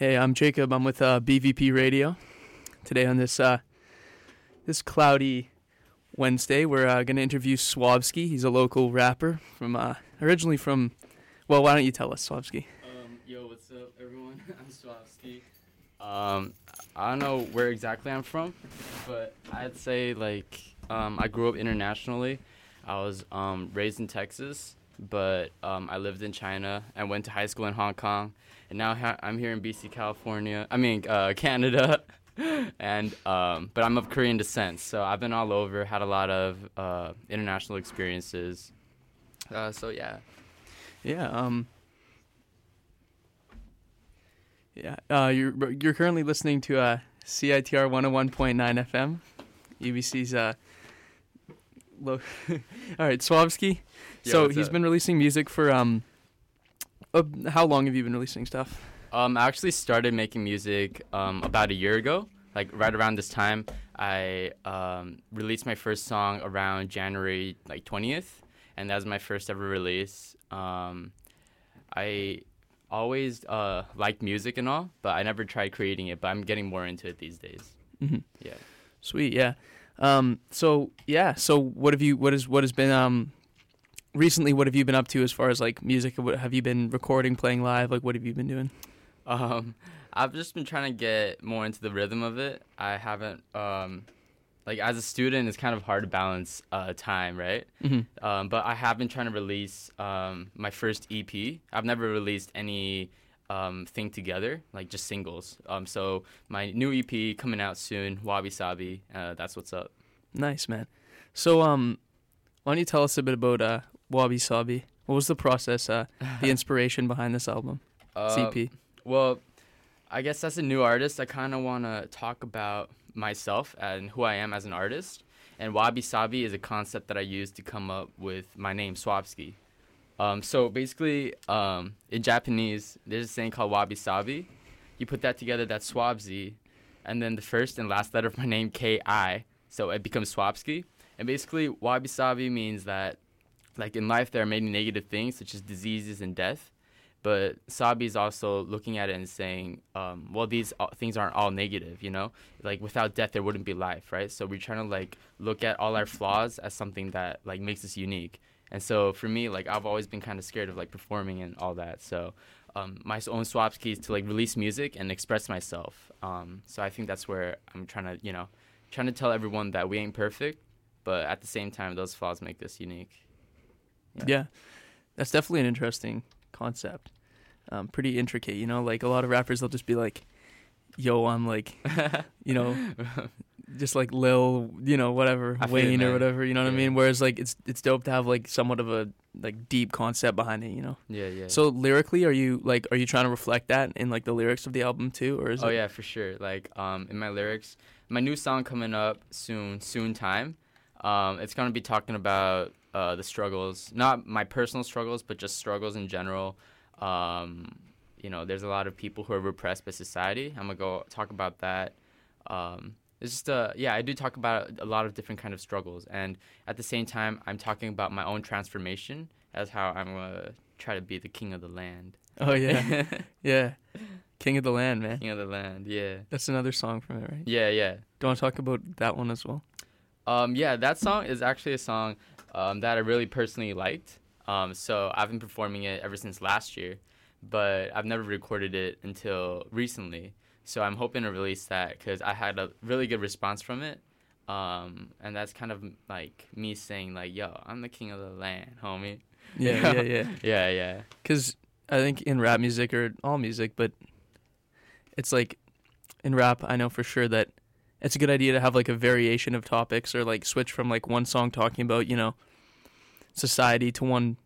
Hey, I'm Jacob. I'm with uh, BVP Radio. Today on this uh, this cloudy Wednesday, we're uh, going to interview Swabski. He's a local rapper from uh, originally from. Well, why don't you tell us, Swabski? Um, yo, what's up, everyone? I'm Swabski. Um, I don't know where exactly I'm from, but I'd say like um, I grew up internationally. I was um, raised in Texas, but um, I lived in China and went to high school in Hong Kong, and now ha- I'm here in BC, California. I mean uh, Canada, and um, but I'm of Korean descent, so I've been all over, had a lot of uh, international experiences. Uh, so yeah. Yeah. Um. Yeah. Uh, you're you're currently listening to uh, CITR 101.9 FM, UBC's uh. Lo- All right, Swabski. Yeah, so he's up? been releasing music for um. Uh, how long have you been releasing stuff? Um, I actually started making music um, about a year ago. Like right around this time, I um, released my first song around January like twentieth, and that was my first ever release. Um, I always uh, liked music and all, but I never tried creating it. But I'm getting more into it these days. Mm-hmm. Yeah. Sweet, yeah. Um, so yeah, so what have you? What is what has been um, recently? What have you been up to as far as like music? What have you been recording, playing live? Like, what have you been doing? Um, I've just been trying to get more into the rhythm of it. I haven't, um, like, as a student, it's kind of hard to balance uh, time, right? Mm-hmm. Um, but I have been trying to release um, my first EP. I've never released any um, thing together, like just singles. Um, so my new EP coming out soon, Wabi Sabi. Uh, that's what's up. Nice, man. So um, why don't you tell us a bit about uh, Wabi Sabi? What was the process, uh, the inspiration behind this album, Uh, EP? Well, I guess as a new artist, I kind of want to talk about myself and who I am as an artist. And wabi sabi is a concept that I used to come up with my name, Swabski. Um, so basically, um, in Japanese, there's a saying called wabi sabi. You put that together, that's Swabzi, and then the first and last letter of my name, K I, so it becomes Swabski. And basically, wabi sabi means that, like in life, there are many negative things such as diseases and death but Sabi is also looking at it and saying, um, well, these uh, things aren't all negative, you know? Like without death, there wouldn't be life, right? So we're trying to like look at all our flaws as something that like makes us unique. And so for me, like I've always been kind of scared of like performing and all that. So um, my own swaps keys to like release music and express myself. Um, so I think that's where I'm trying to, you know, trying to tell everyone that we ain't perfect, but at the same time, those flaws make us unique. Yeah. yeah. that's definitely an interesting concept. Um, pretty intricate, you know. Like a lot of rappers, they'll just be like, "Yo, I'm like, you know, just like Lil, you know, whatever, I feel it, Wayne or whatever." You know what I mean? Whereas like it's it's dope to have like somewhat of a like deep concept behind it, you know. yeah, yeah. So lyrically, are you like are you trying to reflect that in like the lyrics of the album too, or is oh it? yeah, for sure. Like um, in my lyrics, my new song coming up soon, soon time. Um, it's gonna be talking about uh, the struggles, not my personal struggles, but just struggles in general. Um, you know, there's a lot of people who are repressed by society. I'm gonna go talk about that. Um, it's just uh, yeah, I do talk about a lot of different kind of struggles, and at the same time, I'm talking about my own transformation as how I'm gonna try to be the king of the land. Oh yeah, yeah. King of the Land, man. king of the land. Yeah, That's another song from it, right? yeah, yeah. Do you want to talk about that one as well? Um, yeah, that song is actually a song um, that I really personally liked. Um, so I've been performing it ever since last year, but I've never recorded it until recently. So I'm hoping to release that because I had a really good response from it. Um, and that's kind of like me saying like, "Yo, I'm the king of the land, homie." Yeah, yeah, yeah. Yeah, yeah. Because I think in rap music or all music, but it's like in rap, I know for sure that it's a good idea to have like a variation of topics or like switch from like one song talking about you know society to one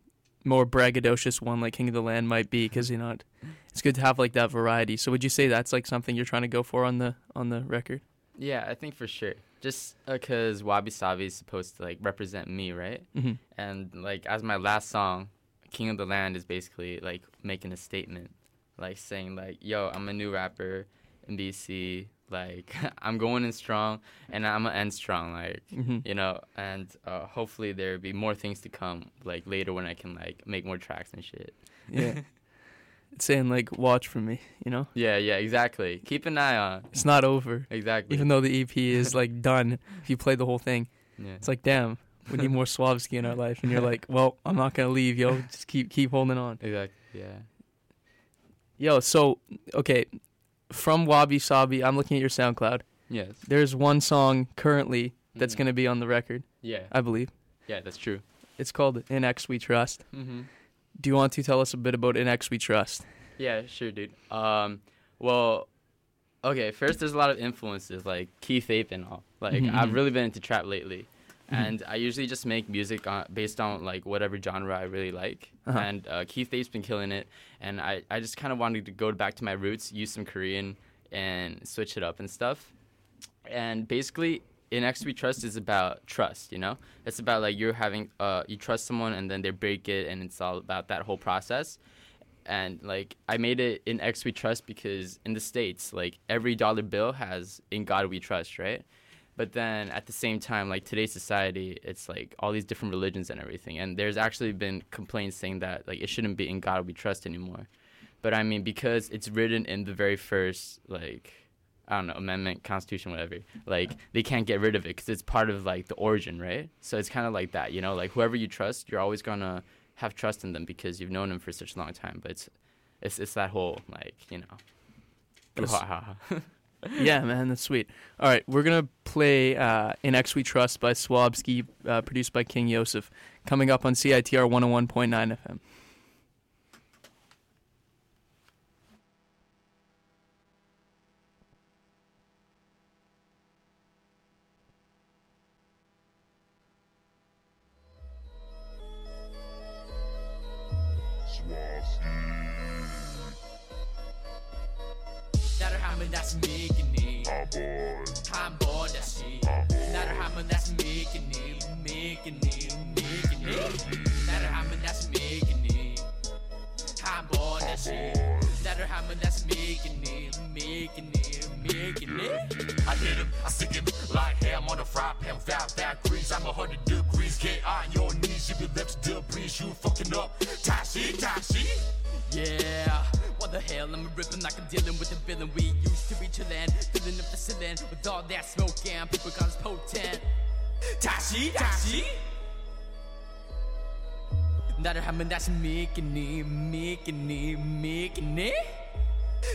more braggadocious one like King of the Land might be because you know it, it's good to have like that variety. So would you say that's like something you're trying to go for on the on the record? Yeah, I think for sure. Just because Wabi Sabi is supposed to like represent me, right? Mm-hmm. and like as my last song king of the land is basically like making a statement like saying like yo i'm a new rapper in bc like i'm going in strong and i'm gonna end strong like Mm-hmm. you know and uh, hopefully there'll be more things to come like later when i can like make more tracks and shit Yeah. It's saying like watch for me, you know? Yeah, yeah, exactly. Keep an eye on. It's not over. Exactly. Even though the EP is like done, if you play the whole thing, yeah. it's like damn, we need more Swabski in our life and you're like, Well, I'm not gonna leave, yo. Just keep keep holding on. Exactly. Yeah. Yo, so okay. From Wabi Sabi, I'm looking at your SoundCloud. Yes. There's one song currently that's Mhm. gonna be on the record, Yeah. I believe. Yeah, that's true. It's called In X We Trust. Mm-hmm. Do you want to tell us a bit about In X We Trust? Yeah, sure, dude. Um, well, okay. First, there's a lot of influences like Keith Ape and all. Like, Mhm, I've mhm. really been into trap lately, Mhm. and I usually just make music on, based on like whatever genre I really like. Uh-huh. And uh, Keith Ape's been killing it, and I I just kind of wanted to go back to my roots, use some Korean, and switch it up and stuff. And basically, in X We Trust is about trust. You know, it's about like you're having uh you trust someone and then they break it, and it's all about that whole process and like I made it in X We Trust because in the states, like every dollar bill has "In God We Trust," right? But then at the same time, like today's society, it's like all these different religions and everything, and there's actually been complaints saying that like it shouldn't be "In God We Trust" anymore. But I mean, because it's written in the very first like I don't know amendment, constitution, whatever, like they can't get rid of it because it's part of like the origin, right? So it's kind of like that, you know, like whoever you trust, you're always gonna have trust in them because you've known them for such a long time. But it's it's it's that whole like you know. Yeah, man, that's sweet. All right, we're gonna play uh, "In X We Trust" by Swabski, uh, produced by King Yosef, coming up on CITR 101.9 FM. 다시 믿겠니 믿겠니 믿겠니 I hit him, I stick him like ham on a fry pan without that grease. I'm a hundred degrees, get on your knees. You be left to debris, you fucking up. Tashi, Tashi. Yeah, what the hell? I'm ripping like I'm dealing with the villain. We used to be chillin', filling up the ceiling with all that smoke and people call us potent. Tashi, Tashi. 나를 하면 다시 믿겠니, 믿겠니, 믿겠니?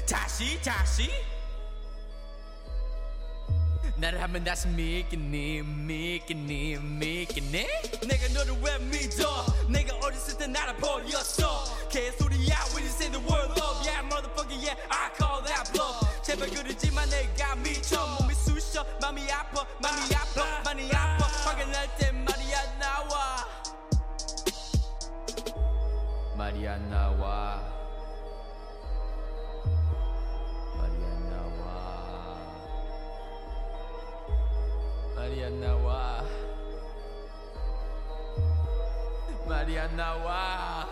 다시, 다시. 나를 하면 다시 믿겠니, 믿겠니, 믿겠니? 내가 너를 왜 믿어? 내가 어렸을 때 나를 버렸어. 개소리야, when you say the word love, yeah, motherfucker, yeah, I call that bluff. 제발 그러지만 내가 미쳐, 몸이 쑤셔, 맘이 아파, 맘이 아파, 많이 아파. 화가 날 때 말이야 나와. 말이 안 나와. Mariana Wah. Mariana Wah.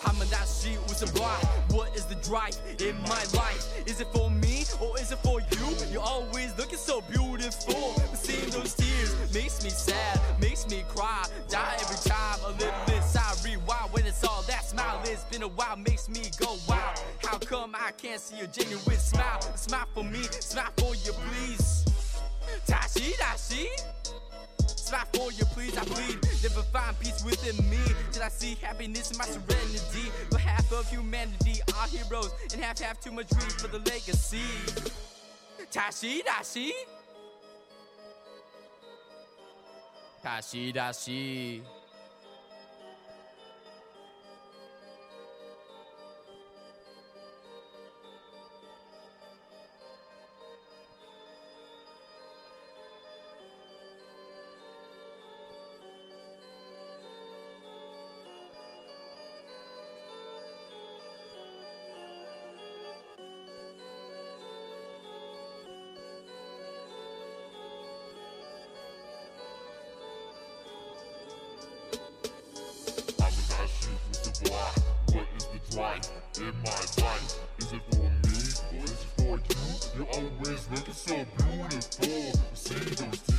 他们大西无所 why What is the drive in my life? Is it for me or is it for you? You're always looking so beautiful But seeing those tears makes me sad Makes me cry Die every time I little this I rewind when it's all that smile It's been a while makes me go wild How come I can't see a genuine smile? Smile for me, smile for you please Tashi, dashi. Smile for you, please, I plead. Never find peace within me till I see happiness in my serenity. But half of humanity are heroes, and half have too much greed for the legacy. Tashi, dashi. Tashi, dashi. Drive in my life? Is it for me or is it for you? You're always looking so beautiful. See those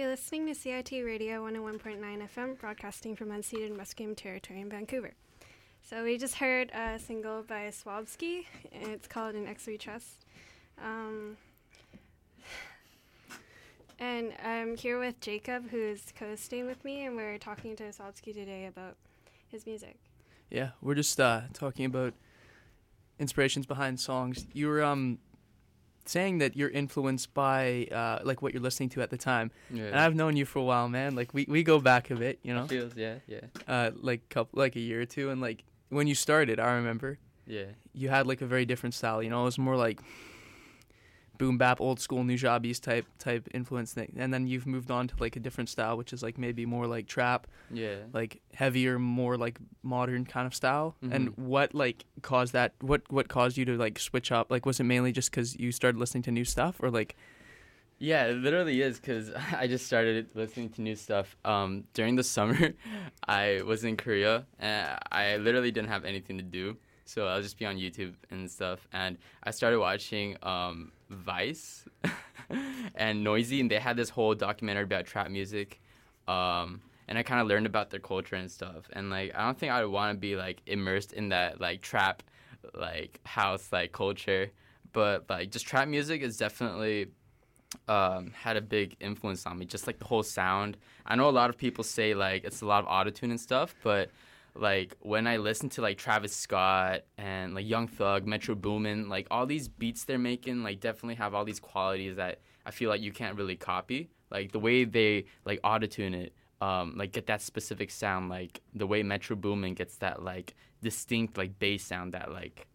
You're listening to CITR Radio 101.9 FM, broadcasting from unceded Musqueam territory in Vancouver. So we just heard a single by Swabski, and it's called "In X We Trust." Um, and I'm here with Jacob, who's co-staying with me, and we're talking to Swabski today about his music. Yeah, we're just uh, talking about inspirations behind songs. You were um, saying that you're influenced by uh, like what you're listening to at the time, Yeah. and I've known you for a while, man. Like we, we go back a bit, you know, Feels, yeah, yeah, uh, like couple like a year or two, and like when you started, I remember yeah. you had like a very different style. You know, it was more like boom bap, old school Nujabes type type influence thing, and then you've moved on to like a different style, which is like maybe more like trap, Yeah. like heavier, more like modern kind of style. And Mhm. what like caused that? What what caused you to like switch up? Like, was it mainly just because you started listening to new stuff, or like? Yeah, it literally is because I just started listening to new stuff. Um, during the summer, I was in Korea and I literally didn't have anything to do, so I'll just be on YouTube and stuff. And I started watching um, Vice and Noisey, and they had this whole documentary about trap music. Um, and I kind of learned about their culture and stuff. And like, I don't think I would want to be like immersed in that like trap, like house like culture. But like, just trap music is definitely um, had a big influence on me. Just like the whole sound. I know a lot of people say like it's a lot of autotune and stuff, but like when I listen to like Travis Scott and like Young Thug, Metro Boomin, like all these beats they're making, like definitely have all these qualities that I feel like you can't really copy. Like the way they like autotune it, um, like get that specific sound, like the way Metro Boomin gets that like distinct like bass sound that like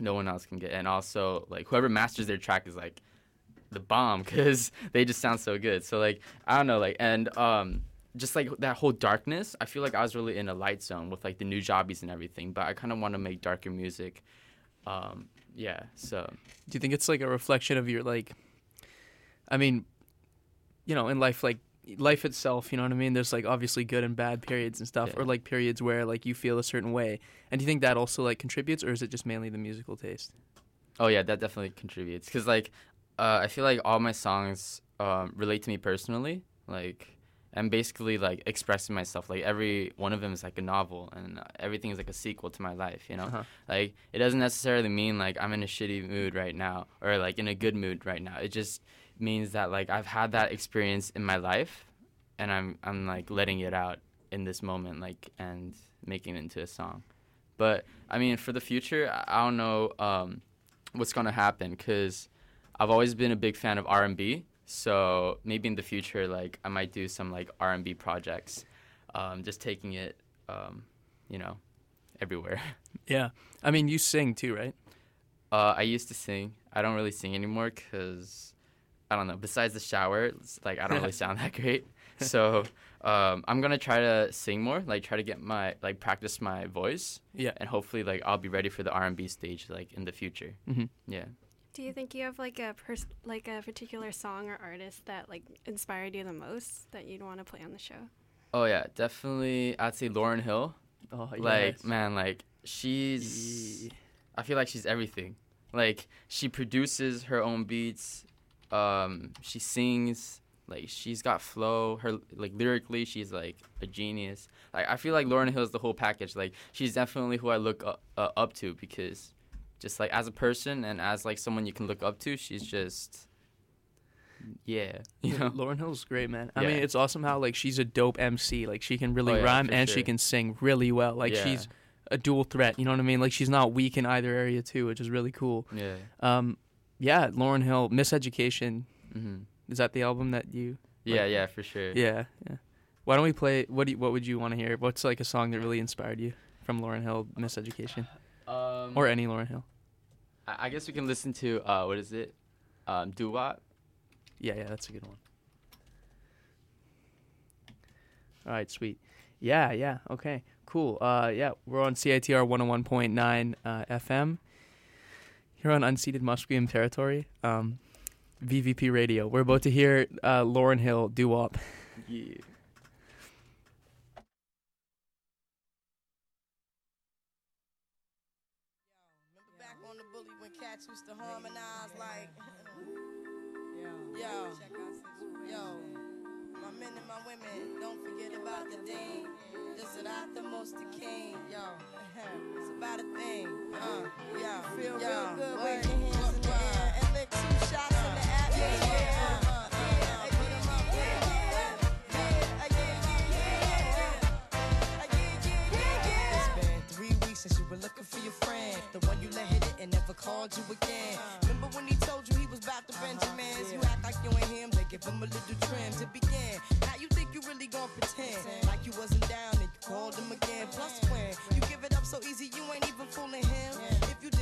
no one else can get, and also like whoever masters their track is like the bomb because they just sound so good. So like I don't know, like and um just like that whole darkness, I feel like I was really in a light zone with like the Nujabes and everything. But I kind of want to make darker music. Um, yeah. So Do you think it's like a reflection of your like? I mean, you know, in life, like life itself, you know what I mean. There's like obviously good and bad periods and stuff, Yeah. or like periods where like you feel a certain way. And do you think that also like contributes, or is it just mainly the musical taste? oh yeah, that definitely contributes because like uh, I feel like all my songs um, relate to me personally. Like I'm basically like expressing myself. Like every one of them is like a novel, and everything is like a sequel to my life. You know. Uh-huh. Like it doesn't necessarily mean like I'm in a shitty mood right now or like in a good mood right now. It just means that like I've had that experience in my life and I'm I'm like letting it out in this moment like and making it into a song. But I mean for the future, I- don't know um, what's going to happen cuz I've always been a big fan of R&B. So maybe in the future like I might do some like R&B projects. Um, just taking it um, you know, everywhere. Yeah, I mean, you sing too, right? Uh, I used to sing. I don't really sing anymore because I don't know. Besides the shower, it's like I don't really sound that great. So um, I'm gonna try to sing more. Like try to get my like practice my voice, Yeah. and hopefully like I'll be ready for the R&B stage like in the future. hmm Yeah. Do you think you have like a pers- like a particular song or artist that like inspired you the most that you'd want to play on the show? Oh yeah, definitely. I'd say Lauryn Hill. Oh, Like yes. man, like she's. I feel like she's everything. Like she produces her own beats. Um, she sings. Like she's got flow. Her like lyrically, she's like a genius. Like I feel like Lauryn Hill is the whole package. Like she's definitely who I look up, uh, up to because, just like as a person and as like someone you can look up to, she's just. Yeah, you know. Lauryn Hill's great, man. I Yeah. mean, it's awesome how like she's a dope MC. Like she can really Oh, yeah, rhyme and she can sing really well. Like Yeah. she's a dual threat. You know what I mean? Like she's not weak in either area too, which is really cool. Yeah. Um, yeah, Lauryn Hill, Miseducation. hmm Is that the album that you? Yeah, yeah, for sure. Yeah, yeah. Why don't we play? What do you, What would you want to hear? What's like a song that really inspired you from Lauryn Hill, Miseducation, Um, or any Lauryn Hill? I I guess we can listen to uh, what is it? Um, Doo Wop. Yeah, yeah, that's a good one. All right, sweet. Yeah, yeah, okay, cool. Uh, yeah, we're on CITR 101.9 uh, FM. Here on unceded Musqueam territory, um, BVP Radio. We're about to hear uh, Lauryn Hill Doo Wop. Yeah. back on the bully when cats used to harmonize like. yo, yo, yo. My men and my women, don't forget about the dean. This is not the most the king, yo. it's about a thing, uh, yo. Feel yo. real good, wave your hands in the air and lick two shots. Looking for your friend. The one you let hit it and never called you again. Remember when he told you he was about to uh-huh, Benjamins? You act like you ain't him, they give him a little trim to begin. How you think you really gonna pretend? Like you wasn't down and you called him again. Plus when you give it up so easy, you ain't even fooling him. If you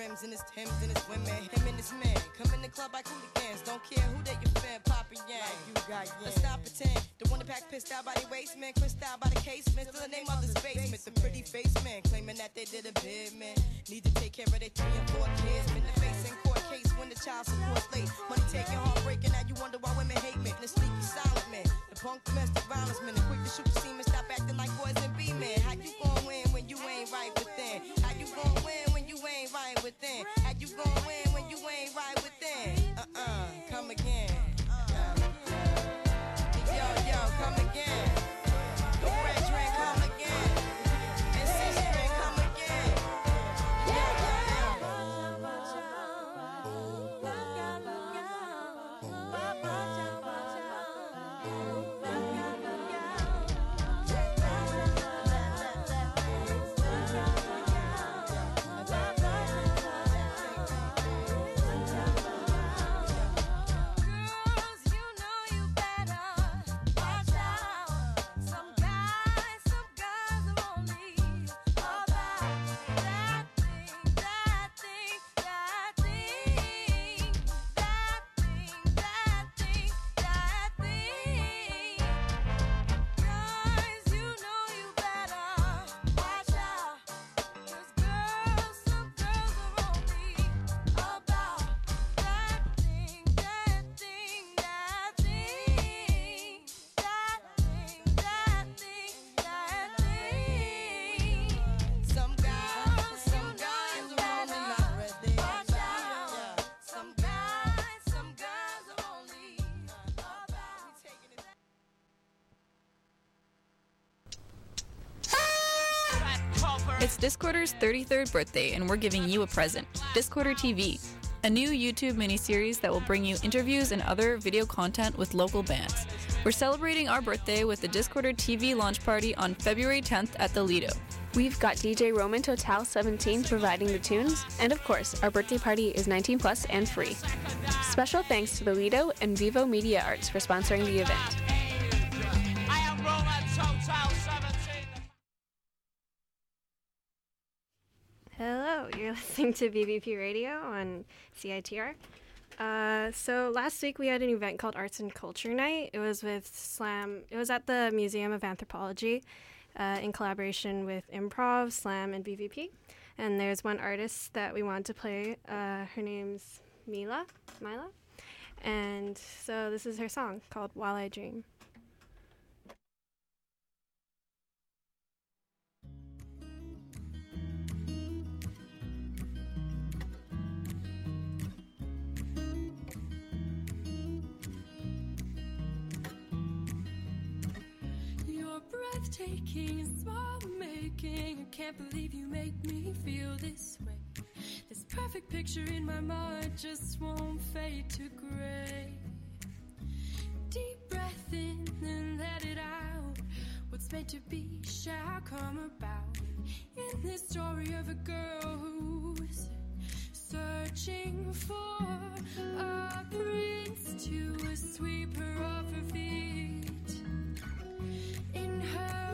Rims and his Timbs and his women. Him and his men. come in the club like hooligans. Don't care who they your fan, Papa Yang. You got Let's not pretend. The one that pack pissed out by the waistman, crissed out by the casement. Still the name of this basement. The pretty face man claiming that they did a bid, man. Need to take care of their three and four kids. Been the face in court case when the child support late. Money taking, heartbreaking. Now you wonder why women hate men. The sneaky silent man. The punk domestic violence man. The quick to shoot the semen. Stop acting like boys and be men. How you gon' win It's Discorder's 33rd birthday, and we're giving you a present Discorder TV, a new YouTube miniseries that will bring you interviews and other video content with local bands. We're celebrating our birthday with the Discorder TV launch party on February 10th at the Lido. We've got DJ Roman Total 17 providing the tunes, and of course, our birthday party is 19 plus and free. Special thanks to the Lido and Vivo Media Arts for sponsoring the event. Listening to BVP Radio on CITR. Uh, so last week we had an event called Arts and Culture Night. It was with Slam. It was at the Museum of Anthropology, uh, in collaboration with Improv, Slam, and BVP. And there's one artist that we want to play. Uh, her name's Mila, Mila, and so this is her song called "While I Dream." Breathtaking and small making. I can't believe you make me feel this way. This perfect picture in my mind just won't fade to gray. Deep breath in and let it out. What's meant to be shall come about. In this story of a girl who's searching for a prince to sweep her off her feet. In her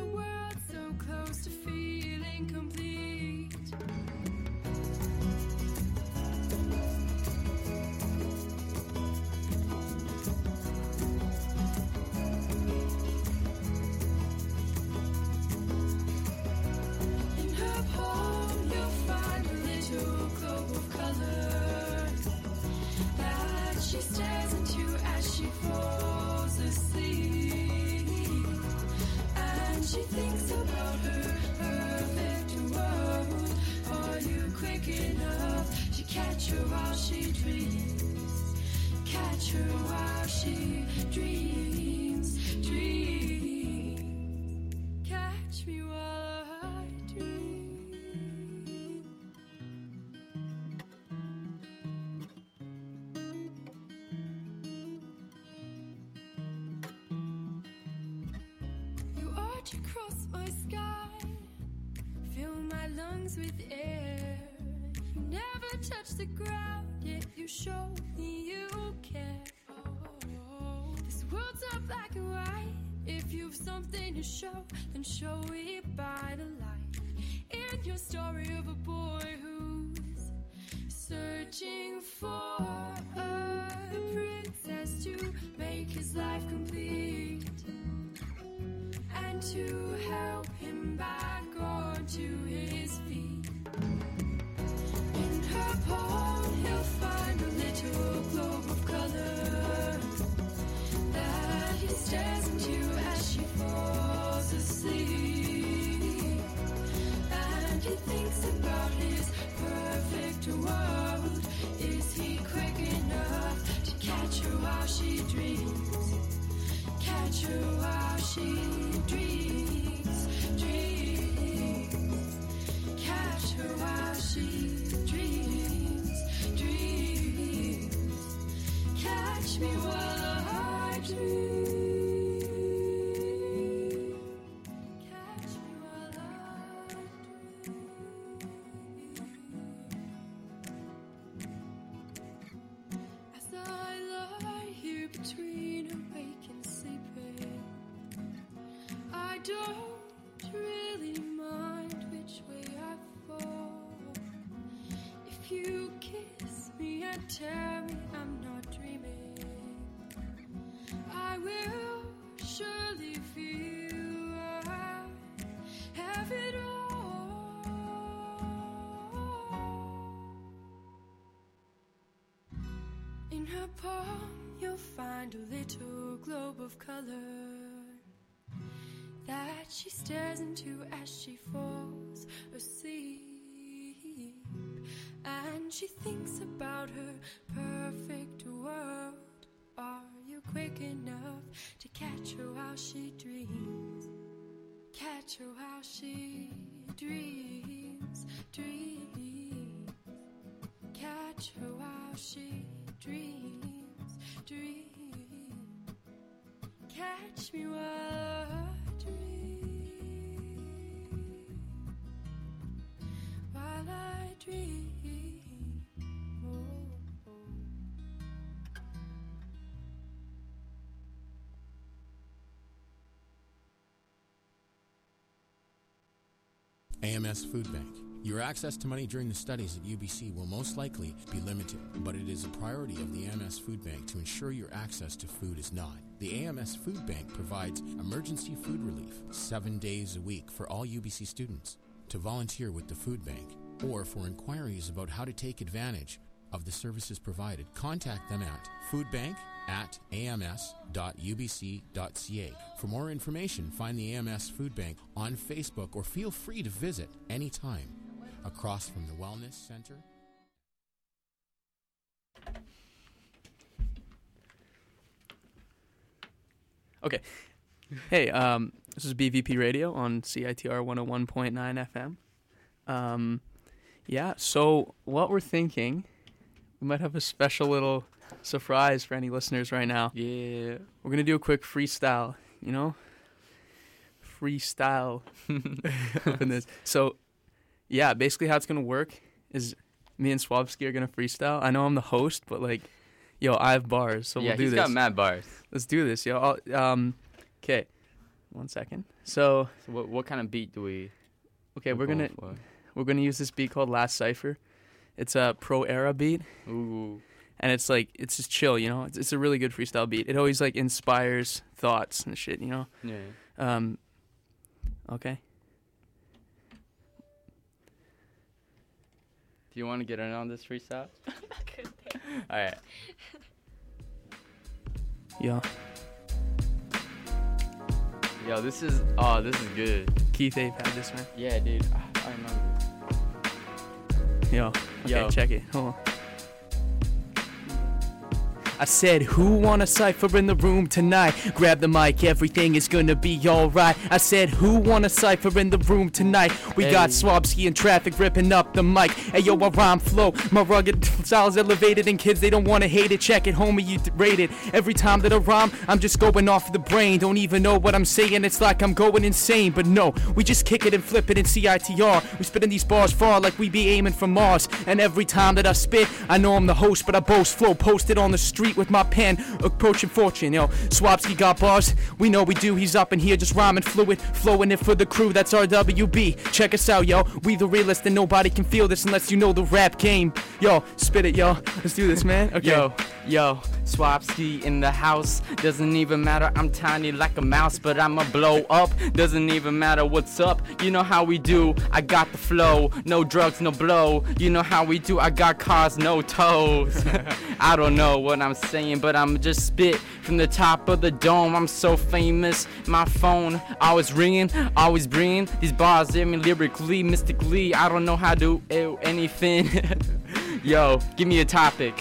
lungs with air. You never touch the ground, yet you show me you care. Oh, this world's not black and white. If you've something to show, then show it by the light. In your story of a boy who's searching for a princess to make his life complete and to help him back onto his she falls asleep. And he thinks that God is perfect Is he quick enough to catch you while she dreams? Catch her while she dreams, of color that she stares into as she falls asleep. And she thinks about her perfect world. Are you quick enough to catch her while she dreams? Catch her while she dreams, dreams. Catch her while she dreams, dreams. Catch me while I dream, while I dream. AMS Food Bank. Your access to money during the studies at UBC will most likely be limited, but it is a priority of the AMS Food Bank to ensure your access to food is not. The AMS Food Bank provides emergency food relief seven days a week for all UBC students. To volunteer with the food bank or for inquiries about how to take advantage of the services provided, contact them at foodbank at ams.ubc.ca. For more information, find the AMS Food Bank on Facebook or feel free to visit anytime across from the Wellness Center. Okay. Hey, um, this is BVP Radio on CITR 101.9 FM. Um, yeah, so what we're thinking, we might have a special little surprise for any listeners right now. Yeah. We're going to do a quick freestyle, you know? Freestyle in this. So, yeah, basically how it's going to work is me and Swabski are going to freestyle. I know I'm the host, but like, yo, I have bars, so yeah, we'll do he's this. got mad bars. Let's do this, yo. I'll, um, okay, one second. So, So what what kind of beat do we? okay, we're going gonna for? we're gonna use this beat called Last Cipher. It's a pro era beat, Ooh. And it's like it's just chill, you know. It's, it's a really good freestyle beat. It always like inspires thoughts and shit, you know. Yeah. Um, okay. Do you want to get in on this freestyle? All right. Yo, Yo, this is oh, this is good. Keith Ape had this man. Yeah, dude. I, I remember. Yo, okay, Yo. check it. Hold on. I said, who wanna cipher in the room tonight? Grab the mic, everything is gonna be alright. I said, who wanna cipher in the room tonight? We got Hey. Swabski and traffic ripping up the mic. Hey yo, I rhyme flow. My rugged style's elevated, and kids they don't wanna hate it. Check it, homie, you rate it. Every time that I rhyme, I'm just going off the brain. Don't even know what I'm saying. It's like I'm going insane. But no, we just kick it and flip it in CITR. We spitting these bars far like we be aiming for Mars. And every time that I spit, I know I'm the host, but I boast flow posted on the street with my pen, approaching fortune. Yo, Swabski got bars. We know we do. He's up in here just rhyming fluid, flowing it for the crew. That's our WB. Check us out, yo. We the realest, and nobody can feel this unless you know the rap game. Yo, spit it, yo. Let's do this, man. Okay. Yo, yo, Swabski in the house. Doesn't even matter, I'm tiny like a mouse, but I'ma blow up. Doesn't even matter what's up. You know how we do, I got the flow. No drugs, no blow. You know how we do, I got cars, no toes. I don't know what I'm saying, but I'm just spit from the top of the dome. I'm so famous. My phone always ringing, always bringing these bars in me lyrically, mystically. I don't know how to do anything. Yo, give me a topic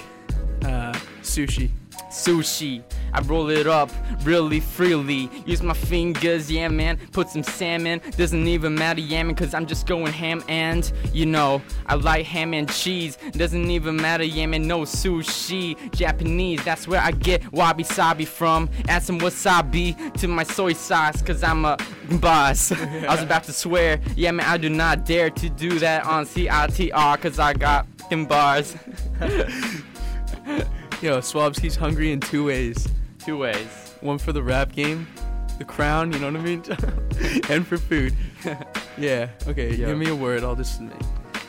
Uh, sushi. sushi. I roll it up really freely. Use my fingers, yeah, man. Put some salmon. Doesn't even matter, yeah, cause I'm just going ham and, you know, I like ham and cheese. Doesn't even matter, yeah, man, no sushi. Japanese, that's where I get wabi sabi from. Add some wasabi to my soy sauce, cause I'm a boss. I was about to swear, yeah, man, I do not dare to do that on CITR, cause I got them bars. Yo, Swabs, he's hungry in two ways. Two ways. One for the rap game, the crown, you know what I mean? and for food. yeah, okay, Yo. give me a word, I'll just.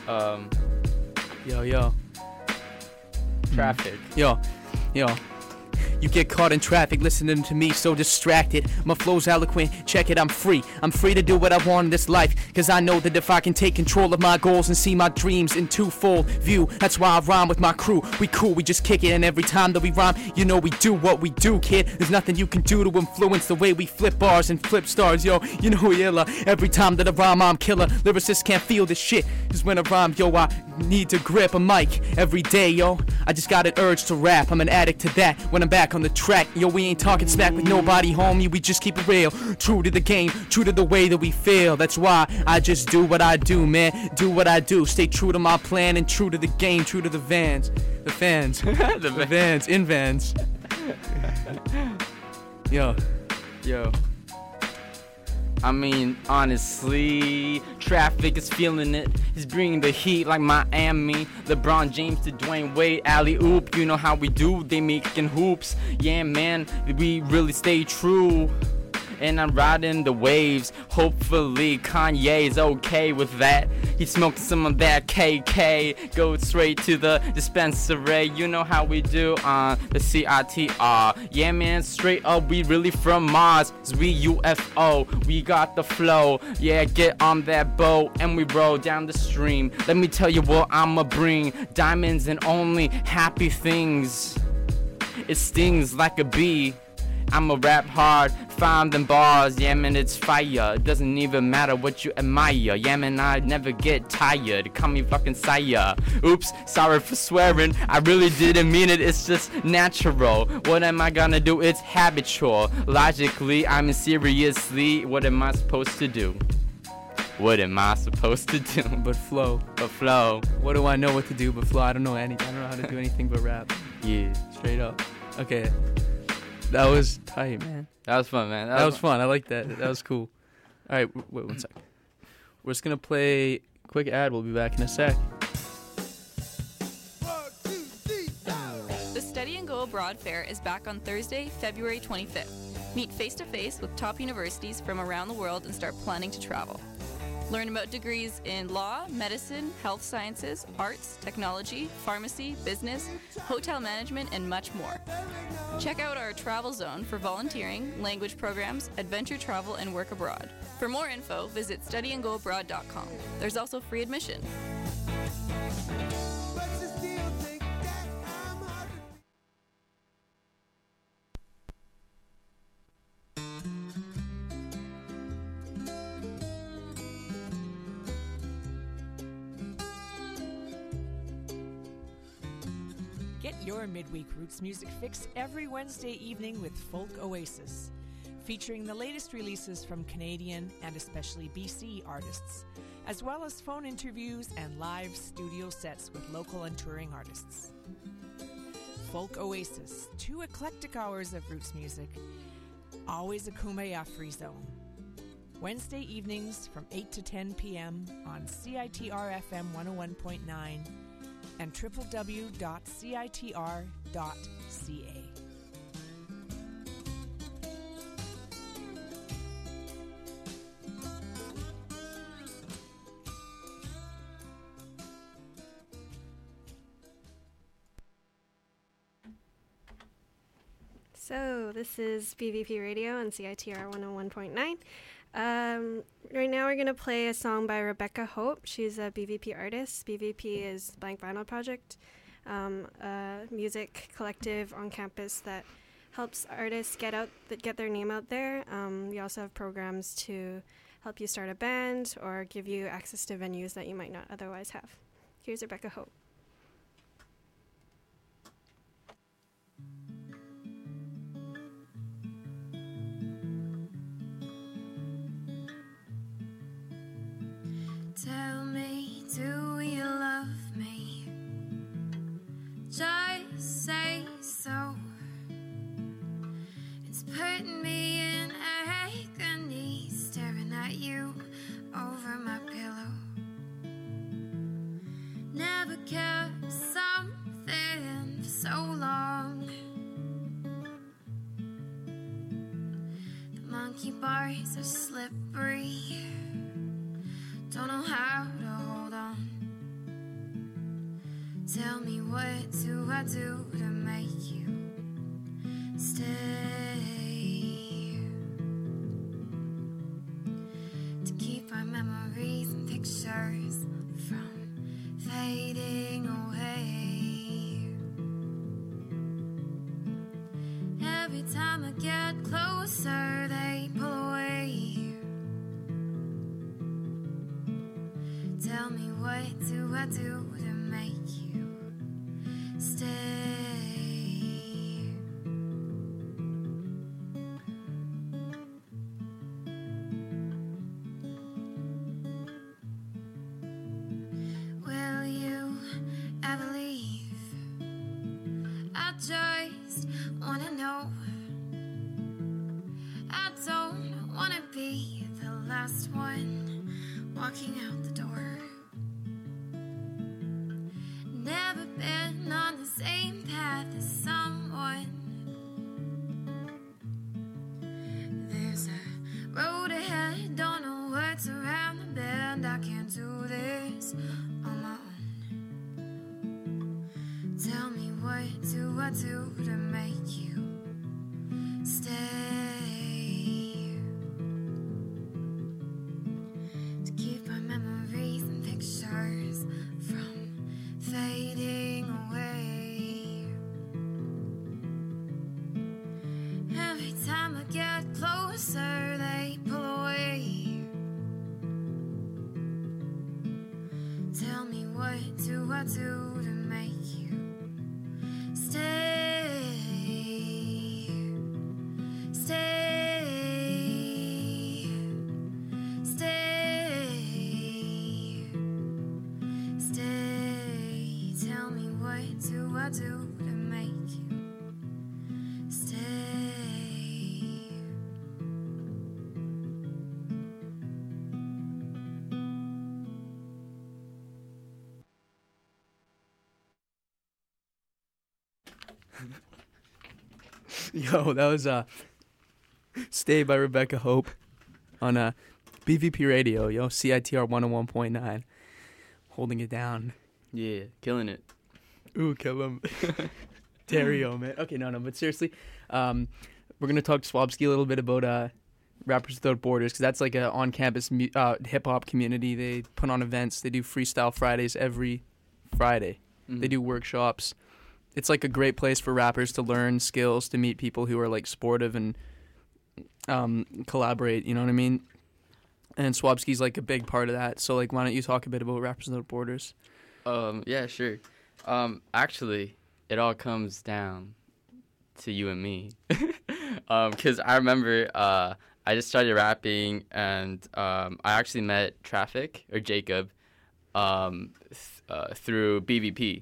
Um, Yo, yo. traffic. Yo, yo. You get caught in traffic listening to me so distracted. My flow's eloquent, check it, I'm free. I'm free to do what I want in this life. Cause I know that if I can take control of my goals and see my dreams in twofold view, that's why I rhyme with my crew. We cool, we just kick it, and every time that we rhyme, you know we do what we do, kid. There's nothing you can do to influence the way we flip bars and flip stars, yo. You know we illa. Every time that I rhyme, I'm killer. Lyricists can't feel this shit. Cause when I rhyme, yo, I need to grip a mic every day, yo. I just got an urge to rap. I'm an addict to that. When I'm back on the track, yo, we ain't talking smack with nobody, homie. We just keep it real. True to the game, true to the way that we feel. That's why I just do what I do, man. Do what I do. Stay true to my plan and true to the game, true to the vans. The fans. the vans. In vans. yo. Yo. I mean, honestly, traffic is feeling it. He's bringing the heat like Miami. LeBron James to Dwyane Wade, alley oop. You know how we do, they making hoops. Yeah, man, we really stay true. And I'm riding the waves. Hopefully, Kanye's okay with that. He's smoking some of that KK. Go straight to the dispensary. You know how we do on the CITR. Yeah, man, straight up, we really from Mars. we UFO. We got the flow. Yeah, get on that boat and we roll down the stream. Let me tell you what I'ma bring diamonds and only happy things. It stings like a bee. I'ma rap hard, find them bars, yeah man, it's fire. It Doesn't even matter what you admire, yeah man, I never get tired. Call me fucking sire. Oops, sorry for swearing, I really didn't mean it, it's just natural. What am I gonna do? It's habitual. Logically, I'm seriously, what am I supposed to do? What am I supposed to do? But flow. But flow. What do I know what to do but flow? I don't know any. I don't know how to do anything but rap. Yeah. Straight up. Okay. That was tight, man. That was fun, man. That, was fun. I like that. That was cool. All right, w- wait one sec. We're just gonna play a quick ad. We'll be back in a sec. The Study and Go Abroad Fair is back on Thursday, February 25th. Meet face to face with top universities from around the world and start planning to travel. Learn about degrees in law, medicine, health sciences, arts, technology, pharmacy, business, hotel management, and much more. Check out our travel zone for volunteering, language programs, adventure travel, and work abroad. For more info, visit studyandgoabroad.com. There's also free admission. Your midweek roots music fix every Wednesday evening with Folk Oasis, featuring the latest releases from Canadian and especially BC artists, as well as phone interviews and live studio sets with local and touring artists. Folk Oasis, two eclectic hours of roots music, always a Kumbaya free zone. Wednesday evenings from 8 to 10 p.m. on CITR FM 101.9 and www.citr.ca. So this is BVP Radio on CITR 101.9. Um, right now we're going to play a song by Rebecca Hope. She's a BVP artist. BVP is Blank Vinyl Project, um, a music collective on campus that helps artists get out that get their name out there. Um, we also have programs to help you start a band or give you access to venues that you might not otherwise have. Here's Rebecca Hope. Tell me, do you love me? Just say so. It's putting me in agony, staring at you over my pillow. Never kept something for so long. The monkey bars are slippery. Do Yo, that was uh, "Stay" by Rebecca Hope on uh, BVP Radio. Yo, CITR one hundred one point nine, holding it down. Yeah, killing it. Ooh, kill him. Dario, man. Okay, no, no, but seriously, um, we're gonna talk to Swabski a little bit about uh, Rappers Without Borders because that's like a on-campus mu- uh, hip hop community. They put on events. They do freestyle Fridays every Friday. They Mhm. do workshops. It's like a great place for rappers to learn skills, to meet people who are like sportive and um, collaborate. You know what I mean? And Swabski's like a big part of that. So like, why don't you talk a bit about Rappers Without Borders? Um, yeah, sure. Um, actually, it all comes down to you and me. um, cause I remember, uh, I just started rapping and, um, I actually met Traffic or Jacob, um, th- uh, through BVP.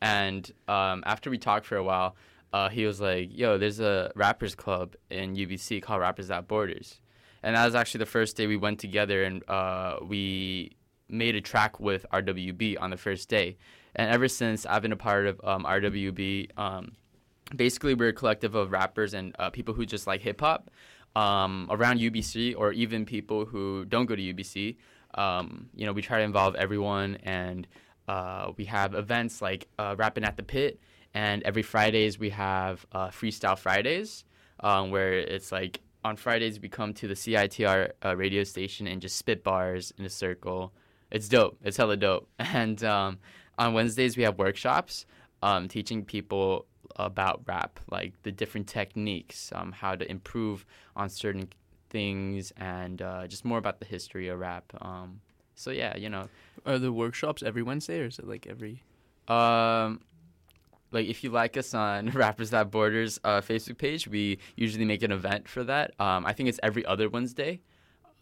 And, um, after we talked for a while, uh, he was like, yo, there's a rappers club in UBC called Rappers Without Borders. And that was actually the first day we went together and, uh, we made a track with RWB on the first day. And ever since, I've been a part of um, RWB. Um, basically, we're a collective of rappers and uh, people who just like hip hop um, around UBC, or even people who don't go to UBC. Um, you know, we try to involve everyone, and uh, we have events like uh, Rapping at the Pit, and every Fridays we have uh, Freestyle Fridays, um, where it's like on Fridays we come to the CITR uh, radio station and just spit bars in a circle. It's dope. It's hella dope. And um, on Wednesdays we have workshops um, teaching people about rap, like the different techniques, um, how to improve on certain things, and uh, just more about the history of rap. Um, so yeah, you know, Are the workshops every Wednesday or is it like every? um, like if you like us on Rappers Without Borders uh, Facebook page, we usually make an event for that. Um, I think it's every other Wednesday.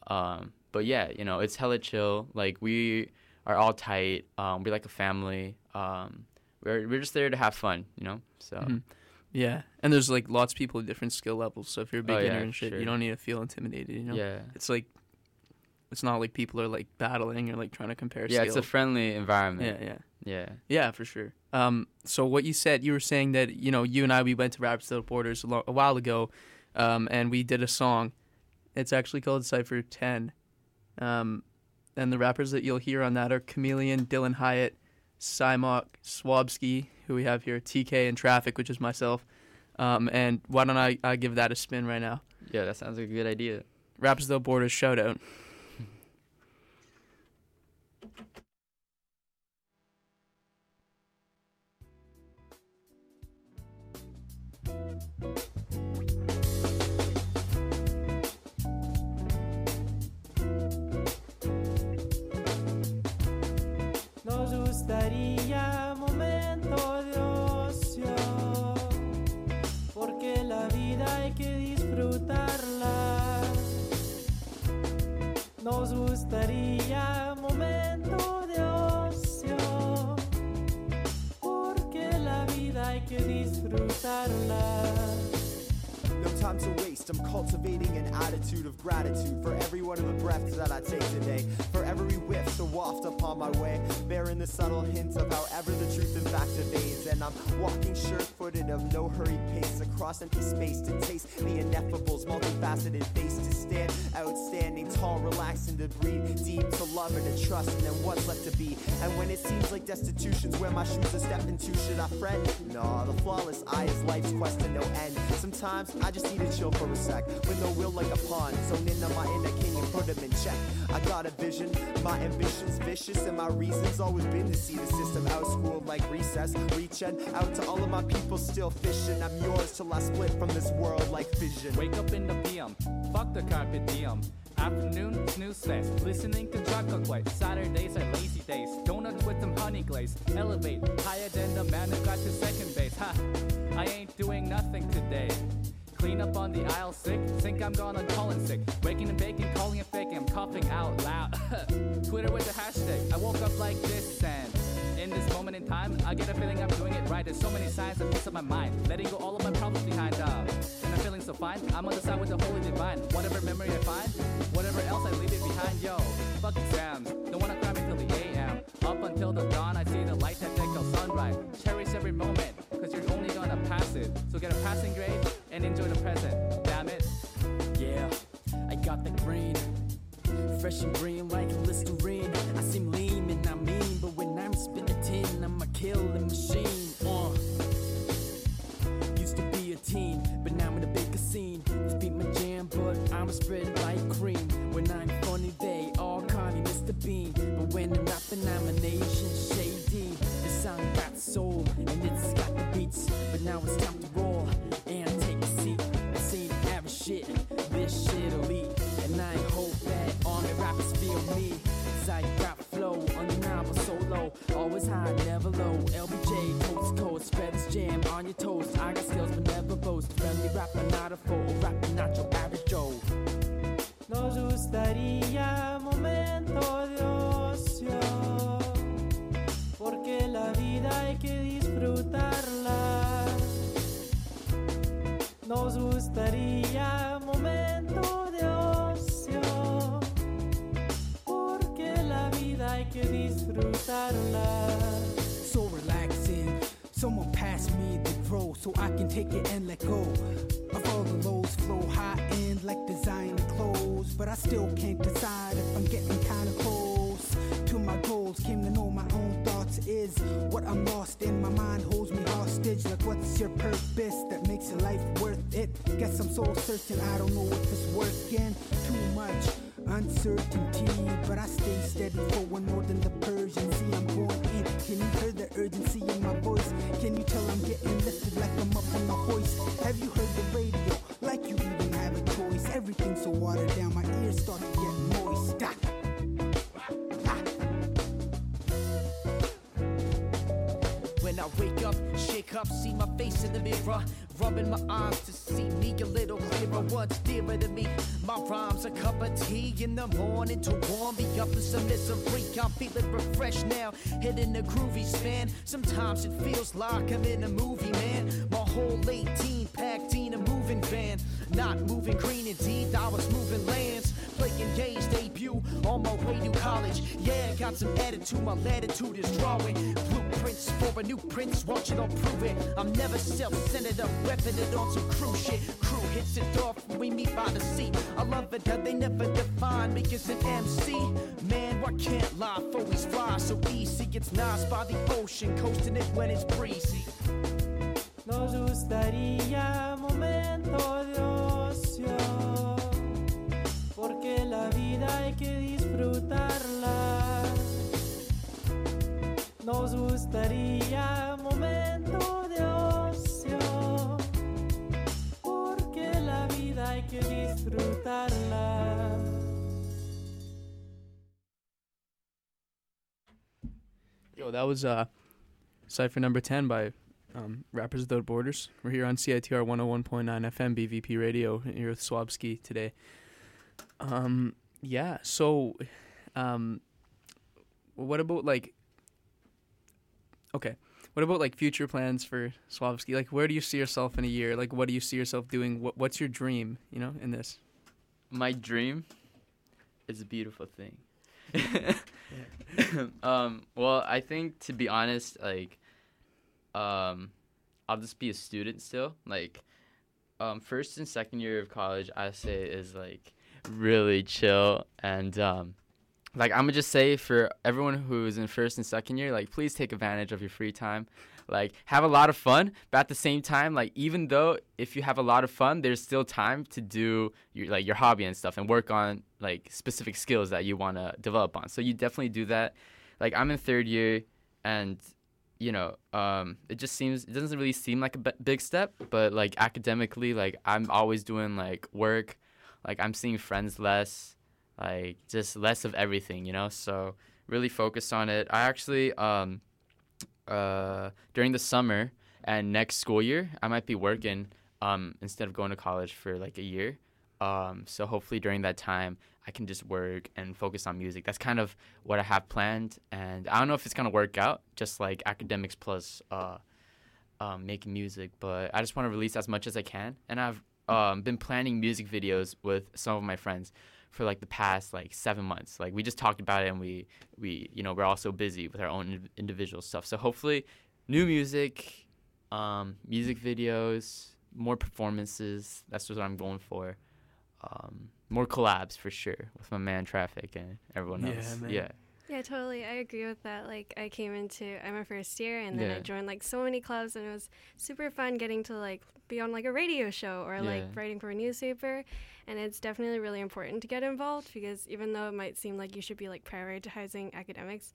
Um, but yeah, you know, it's hella chill. Like we are all tight. Um, we like a family. Um, we're we're just there to have fun, you know. So Mhm. Yeah, and there's like lots of people with different skill levels. So if you're a Oh, beginner yeah, and shit, sure. you don't need to feel intimidated. You know. Yeah. It's like, it's not like people are like battling or like trying to compare. yeah, it's a friendly environment. Yeah, yeah. yeah. Yeah, for sure. Um, so what you said, you were saying that you know you and I we went to Without Borders a, lo- a while ago, um, and we did a song. It's actually called Cipher Ten, um, and the rappers that you'll hear on that are Chameleon, Dylan Hyatt, Simok, Swabski, who we have here, TK, and Traffic, which is myself. Um, and why don't I, I give that a spin right now? Yeah, that sounds like a good idea. Rappers Without Borders shout out. Gustaría momento de ocio, porque la vida hay que disfrutarla. Nos gustaría momento de ocio, porque la vida hay que disfrutarla. No time to waste, I'm cultivating an attitude of gratitude for every one of the breaths that I take today, for every whiff to waft upon my way, bearing the subtle hints of however the truth in fact evades. And I'm walking sure footed of no hurried pace across empty space to taste the ineffable's multifaceted face, to stand outstanding, tall, relaxing, to breathe deep, to love and to trust, and then what's left to be. And when it seems like destitution's where my shoes are stepping to, should I fret? Nah, the flawless eye is life's quest. Sometimes I just need to chill for a sec, with no will like a pawn. So into my inner king and put him in check. I got a vision, my ambition's vicious, and my reason's always been to see the system out schooled like recess. Reaching out to all of my people still fishing. I'm yours till I split from this world like fission. Wake up in the PM, fuck the carpet diem. Afternoon, snooze fest. Listening to chocolate quake. Saturdays are lazy days. Donuts with some honey glaze. Elevate higher than the man who got to second base. Ha! I ain't doing nothing today. Clean up on the aisle sick. Think I'm gonna call in sick. Waking and baking, calling it fake. I'm coughing out loud. Twitter with the hashtag. I woke up like this and in this moment in time, I get a feeling I'm doing it right. There's so many signs that piece of my mind. Letting go all of my problems behind uh, And so fine. I'm on the side with the holy divine. Whatever memory I find, whatever else I leave it behind. Yo, fuck exams. Don't wanna cry until the AM. Up until the dawn, I see the light that till sunrise. Cherish every moment, cause you're only gonna pass it. So get a passing grade and enjoy the present. Damn it. Yeah, I got the green. Fresh and green like Listerine. I seem lean and I mean, but when I'm spitting tin, I'm a killing machine. Uh. Used to be a teen, scene. This beat my jam, but I'm spread like cream. When I'm funny, they all call me Mr. Bean. But when I'm rapping, I'm a nation shady. This song got soul, and it's got the beats. But now it's time to roll and take a seat. This ain't average shit, this shit elite. And I hope that all my rappers feel me. Cause I got flow, undeniable solo. Always high, never low. LBJ, to coast, spread this jam on your toast. I got skills, but never boast. Friendly rapper, not a foe. Rapper, not your average Joe. Nos gustaría momento de so I can take it and let go. Of all the lows flow high end like designer clothes, but I still can't decide if I'm getting kinda close to my goals. Came to know my own thoughts is what I'm lost in. My mind holds me hostage. Like, what's your purpose that makes your life worth it? Guess I'm so certain I don't know if it's working. Too much uncertainty, up, see my face in the mirror. Rubbing my eyes to see me a little clearer. What's dearer to me? My rhymes, a cup of tea in the morning to warm me up in some misery. I'm feeling refreshed now, hitting a groovy span. Sometimes it feels like I'm in a movie, man. My whole 18 packed in a moving van. Not moving green indeed, I was moving lands. Playing games debut on my way to college. Yeah, got some attitude, my latitude is drawing. A new prince, watch it, I'll prove it. I'm never self-centered, I'm repping it on some crew shit. Crew hits it off when we meet by the sea. I love it that they never define me as an MC. Man, why can't life always fly so easy. It's nice by the ocean, coasting it when it's breezy. Nos gustaría momento that was uh, Cypher number 10 by um, Rappers Without Borders. We're here on CITR 101.9 FM, BVP Radio, here with Swabski today. Um, yeah, so um, what about like, okay, what about like future plans for Swabski? Like, where do you see yourself in a year? Like, what do you see yourself doing? What, what's your dream, you know, in this? My dream is a beautiful thing. um, well, I think to be honest, like, um, I'll just be a student still. Like, um, first and second year of college, I say is like really chill and um, like I'm gonna just say for everyone who's in first and second year, like please take advantage of your free time. Like have a lot of fun, but at the same time, like even though if you have a lot of fun, there's still time to do your like your hobby and stuff and work on like specific skills that you want to develop on. So you definitely do that. Like I'm in third year, and you know, um, it just seems it doesn't really seem like a b- big step, but like academically, like I'm always doing like work, like I'm seeing friends less. like just less of everything, you know. So really focus on it. I actually um uh during the summer and next school year I might be working um instead of going to college for like a year. Um so hopefully during that time I can just work and focus on music. That's kind of what I have planned and I don't know if it's to work out just like academics plus uh um, making music, but I just want to release as much as I can. And I've um, been planning music videos with some of my friends for like the past like seven months. Like we just talked about it, and we we you know we're all so busy with our own individual stuff. So hopefully, new music, um, music videos, more performances. That's what I'm going for. Um, more collabs for sure with my man Traffic and everyone Yeah, else. man. Yeah. Yeah, totally. I agree with that. Like, I came into I'm a first year, and then I joined like so many clubs, and it was super fun getting to like be on like a radio show or like writing for a newspaper. And it's definitely really important to get involved because even though it might seem like you should be like prioritizing academics,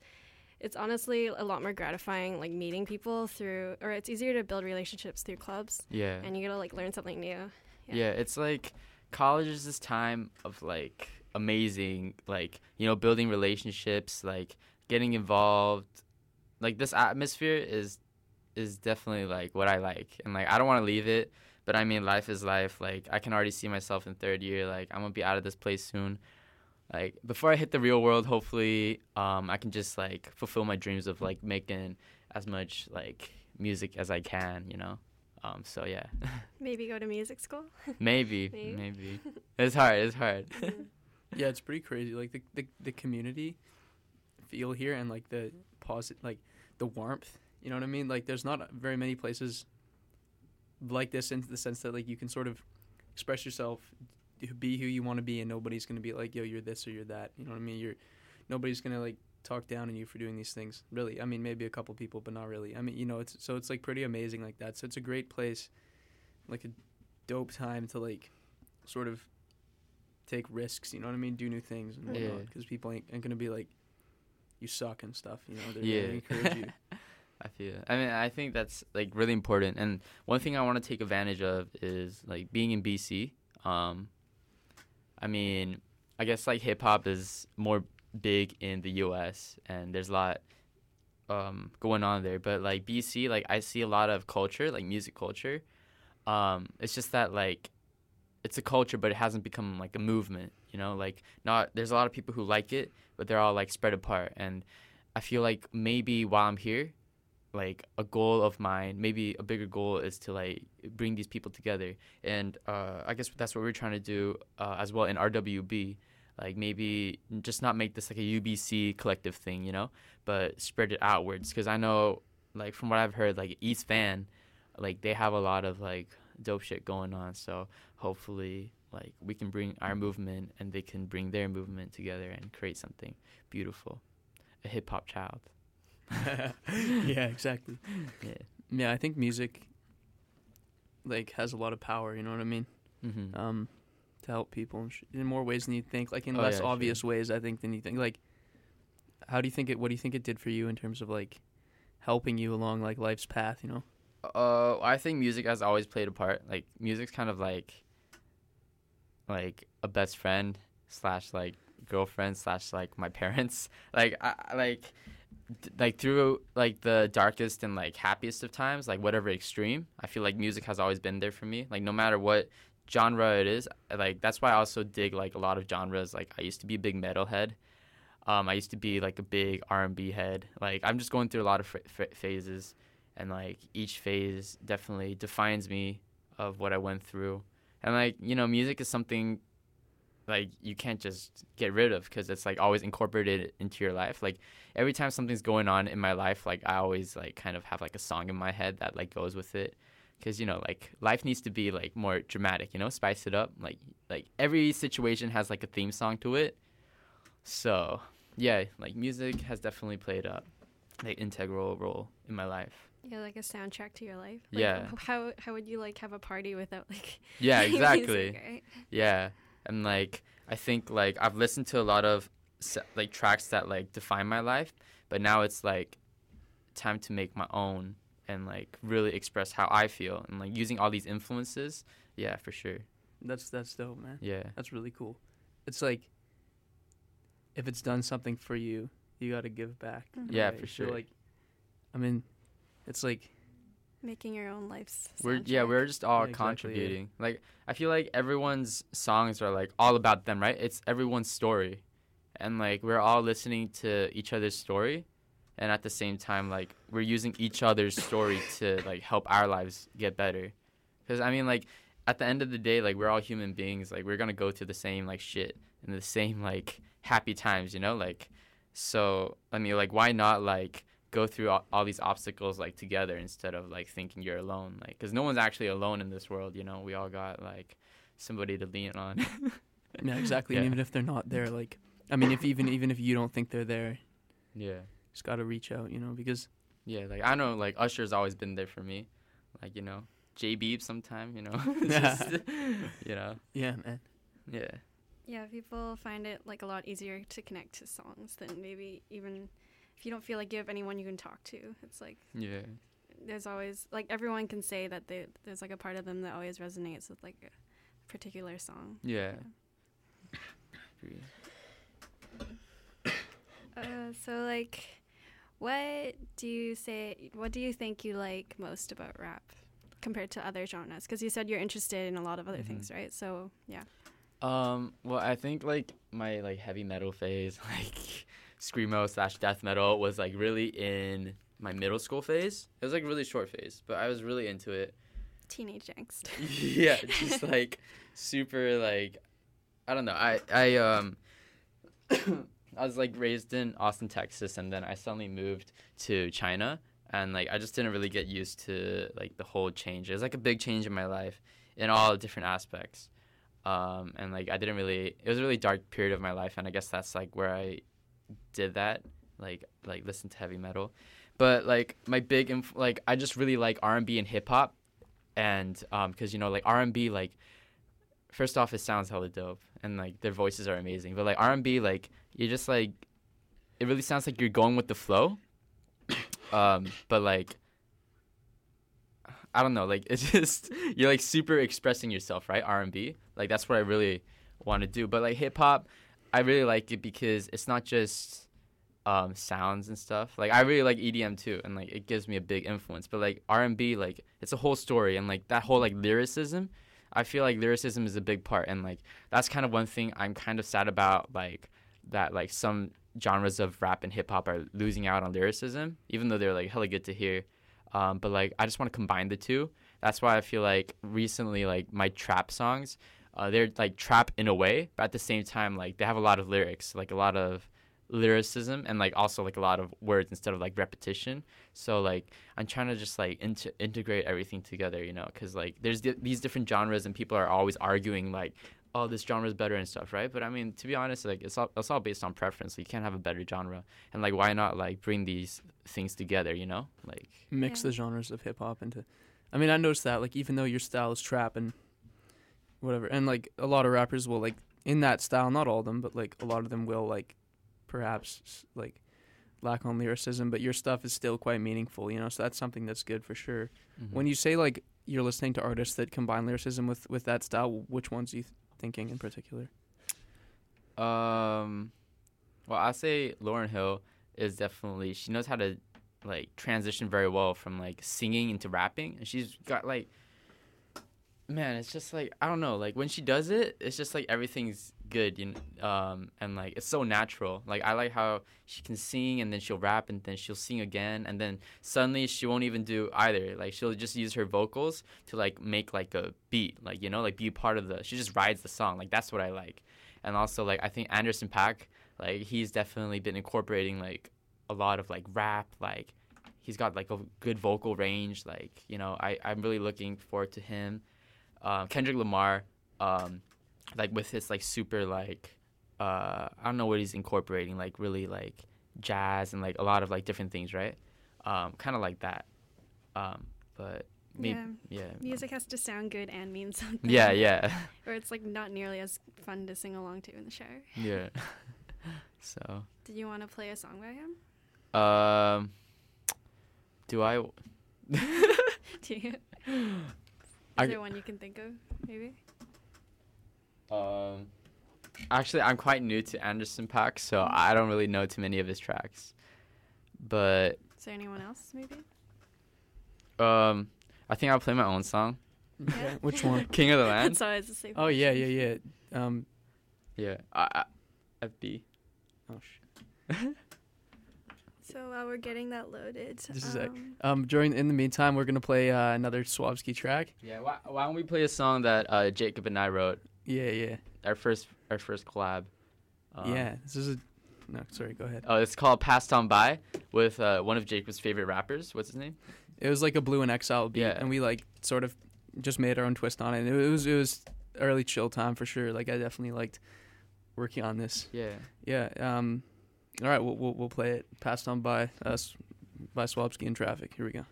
it's honestly a lot more gratifying like meeting people through, or it's easier to build relationships through clubs. Yeah. And you get to like learn something new. Yeah. it's like college is this time of like amazing, like, you know, building relationships, like getting involved. Like this atmosphere is is definitely like what I like. And like I don't want to leave it, but I mean life is life. Like I can already see myself in third year. Like I'm to be out of this place soon. Like before I hit the real world, hopefully um I can just like fulfill my dreams of like making as much like music as I can, you know. Um so yeah. Maybe go to music school. Maybe, maybe. It's hard. It's hard. Yeah, it's pretty crazy. Like the, the the community feel here and like the posit like the warmth. You know what I mean? Like there's not very many places like this in the sense that like you can sort of express yourself, be who you want to be, and nobody's gonna be like, yo, you're this or you're that. You know what I mean? You're nobody's gonna like talk down on you for doing these things. Really, I mean, maybe a couple people, but not really. I mean, you know, it's so it's like pretty amazing like that. So it's a great place, like a dope time to like sort of take risks. You know what I mean? Do new things and Yeah. Because people ain't, ain't gonna be like, you suck and stuff. You know, they're yeah. gonna encourage you. I feel. I mean, I think that's like really important. And one thing I want to take advantage of is like being in BC. Um, I mean, I guess like hip hop is more big in the U.S. and there's a lot um, going on there. But like BC, like I see a lot of culture, like music culture. Um, it's just that like it's a culture, but it hasn't become like a movement. You know, like not there's a lot of people who like it, but they're all like spread apart. And I feel like maybe while I'm here, like a goal of mine, maybe a bigger goal is to like bring these people together. And uh, I guess that's what we're trying to do uh, as well in RWB. Like maybe just not make this like a UBC collective thing, you know, but spread it outwards. Because I know, like from what I've heard, like East Van, like they have a lot of like dope shit going on. So hopefully, like we can bring our movement and they can bring their movement together and create something beautiful, a hip hop child. yeah, exactly. Yeah. Yeah, I think music like has a lot of power. You know what I mean? Mhm. Um, to help people in, more ways than you think. Like in Oh, less yeah, sure. obvious ways, I think than you think. Like, how do you think it? What do you think it did for you in terms of like helping you along like life's path? You know? Uh, I think music has always played a part. Like music's kind of like like a best friend slash like girlfriend slash like my parents. Like I like like through like the darkest and like happiest of times, like whatever extreme, I feel like music has always been there for me. Like no matter what genre it is, like that's why I also dig like a lot of genres. Like I used to be a big metal head. Um, I used to be like a big R&B head. Like I'm just going through a lot of f- f- phases, and like each phase definitely defines me of what I went through. And like you know, music is something like you can't just get rid of because it's like always incorporated into your life. Like every time something's going on in my life, like I always like kind of have like a song in my head that like goes with it. Cause you know, like life needs to be like more dramatic, you know, spice it up. Like like every situation has like a theme song to it. So yeah, like music has definitely played a like integral role in my life. Yeah, like a soundtrack to your life. Like, Yeah. How how would you like have a party without like? Yeah, music, exactly. right? Yeah, and like I think like I've listened to a lot of like tracks that like define my life, but now it's like time to make my own and like really express how I feel and like using all these influences. Yeah, for sure. That's that's dope, man. Yeah. That's really cool. It's like if it's done something for you, you got to give back. Mm-hmm. in a Yeah, way. for So, sure. like, I mean, it's like Making your own life's. We're yeah, we're just all Yeah, exactly, yeah. contributing. Like I feel like everyone's songs are like all about them, right? It's everyone's story, and like we're all listening to each other's story, and at the same time, like we're using each other's story to like help our lives get better. Because I mean, like at the end of the day, like we're all human beings. Like we're gonna go through the same like shit and the same like happy times, you know? Like so I mean, like why not like go through all, all these obstacles like together instead of like thinking you're alone like because no one's actually alone in this world you know? We all got like somebody to lean on. Yeah, exactly. And even if they're not there, like, I mean, if even even if you don't think they're there, yeah. just got to reach out, you know, because yeah like i know like usher's always been there for me like you know j beep sometime you know? It's just, you know? Yeah, man. yeah. Yeah, people find it like a lot easier to connect to songs than maybe even if you don't feel like you have anyone you can talk to. It's like yeah there's always like everyone can say that they, there's like a part of them that always resonates with like a particular song. yeah Agree. Uh, so like, what do you say? What do you think you like most about rap compared to other genres? Because you said you're interested in a lot of other Mhm. things, right? So yeah. Um, well, I think like my like heavy metal phase, like screamo slash death metal, was like really in my middle school phase. It was like a really short phase, but I was really into it. Teenage angst. yeah, just like super like I don't know. I I um I was like raised in Austin, Texas, and then I suddenly moved to China, and like I just didn't really get used to like the whole change. It was like a big change in my life in all different aspects. Um, and like I didn't really. It was a really dark period of my life, and I guess that's like where I did that, like like listen to heavy metal. But like my big inf- like I just really like R and B and hip hop, and um, cause you know like R and B like first off it sounds hella dope. And like their voices are amazing. But like r&b like you just like it really sounds like you're going with the flow. Um but like i don't know. Like it's just you're like super expressing yourself right? R&b like that's what i really want to do. But like hip-hop i really like it because it's not just um sounds and stuff like i really like edm too and like it gives me a big influence but like r&b like it's a whole story and like that whole like lyricism I feel like lyricism is a big part, and like that's kind of one thing I'm kind of sad about, like that like some genres of rap and hip hop are losing out on lyricism, even though they're like hella good to hear. Um, but like I just want to combine the two. That's why I feel like recently like my trap songs, uh, they're like trap in a way, but at the same time like they have a lot of lyrics, like a lot of lyricism and like also like a lot of words instead of like repetition. So like i'm trying to just like int- integrate everything together you know because like there's di- these different genres and people are always arguing like oh this genre is better and stuff right? But i mean to be honest like it's all, it's all based on preference. So you can't have a better genre. And like why not like bring these things together you know? Like mix the genres of hip hop into. I mean, I noticed that like even though your style is trap and whatever, and like a lot of rappers will like in that style, not all of them, but like a lot of them will like perhaps like lack on lyricism, but your stuff is still quite meaningful, you know. So that's something that's good for sure. Mhm. When you say like you're listening to artists that combine lyricism with with that style, which ones are you th- thinking in particular? Um, well, I say Lauryn Hill is definitely she knows how to like transition very well from like singing into rapping, and she's got like, man, it's just like I don't know, like when she does it, it's just like everything's good, you know, um, and like it's so natural. Like I like how she can sing and then she'll rap and then she'll sing again, and then suddenly she won't even do either. Like she'll just use her vocals to like make like a beat, like you know, like be part of the. She just rides the song. Like that's what I like and also like I think Anderson Paak, like he's definitely been incorporating like a lot of like rap, like he's got like a good vocal range, like you know I I'm really looking forward to him. Um, Kendrick Lamar, um, like with his like super like uh I don't know what he's incorporating, like really like jazz and like a lot of like different things, right? Um, kind of like that. Um, but maybe yeah. yeah. Music has to sound good and mean something. Yeah, yeah. or it's like not nearly as fun to sing along to in the shower. Yeah. so. Did you want to play a song by him? Um, do I? Do you? Is I- there one you can think of, maybe? Um, Actually, I'm quite new to Anderson Paak, so I don't really know too many of his tracks. But Is there anyone else maybe? um, I think I'll play my own song. Okay, which one? King of the Land. So it's the same. Oh yeah, yeah, yeah. Um, Yeah, I, I, FB. Oh shit. So while we're getting that loaded, This is um, Um, during in the meantime, we're gonna play uh, another Swabski track. Yeah, why, why don't we play a song that uh, Jacob and I wrote? Yeah, yeah. Our first, our first collab. Um, yeah, this is a. No, sorry. Go ahead. Oh, it's called "Passed On By" with uh, one of Jacob's favorite rappers. What's his name? It was like a Blu and Exile beat, Yeah. and we like sort of just made our own twist on it. It was it was early chill time for sure. Like I definitely liked working on this. Yeah. Yeah. Um. All right, we'll we'll, we'll play it. Passed on by us by Swabski in traffic. Here we go.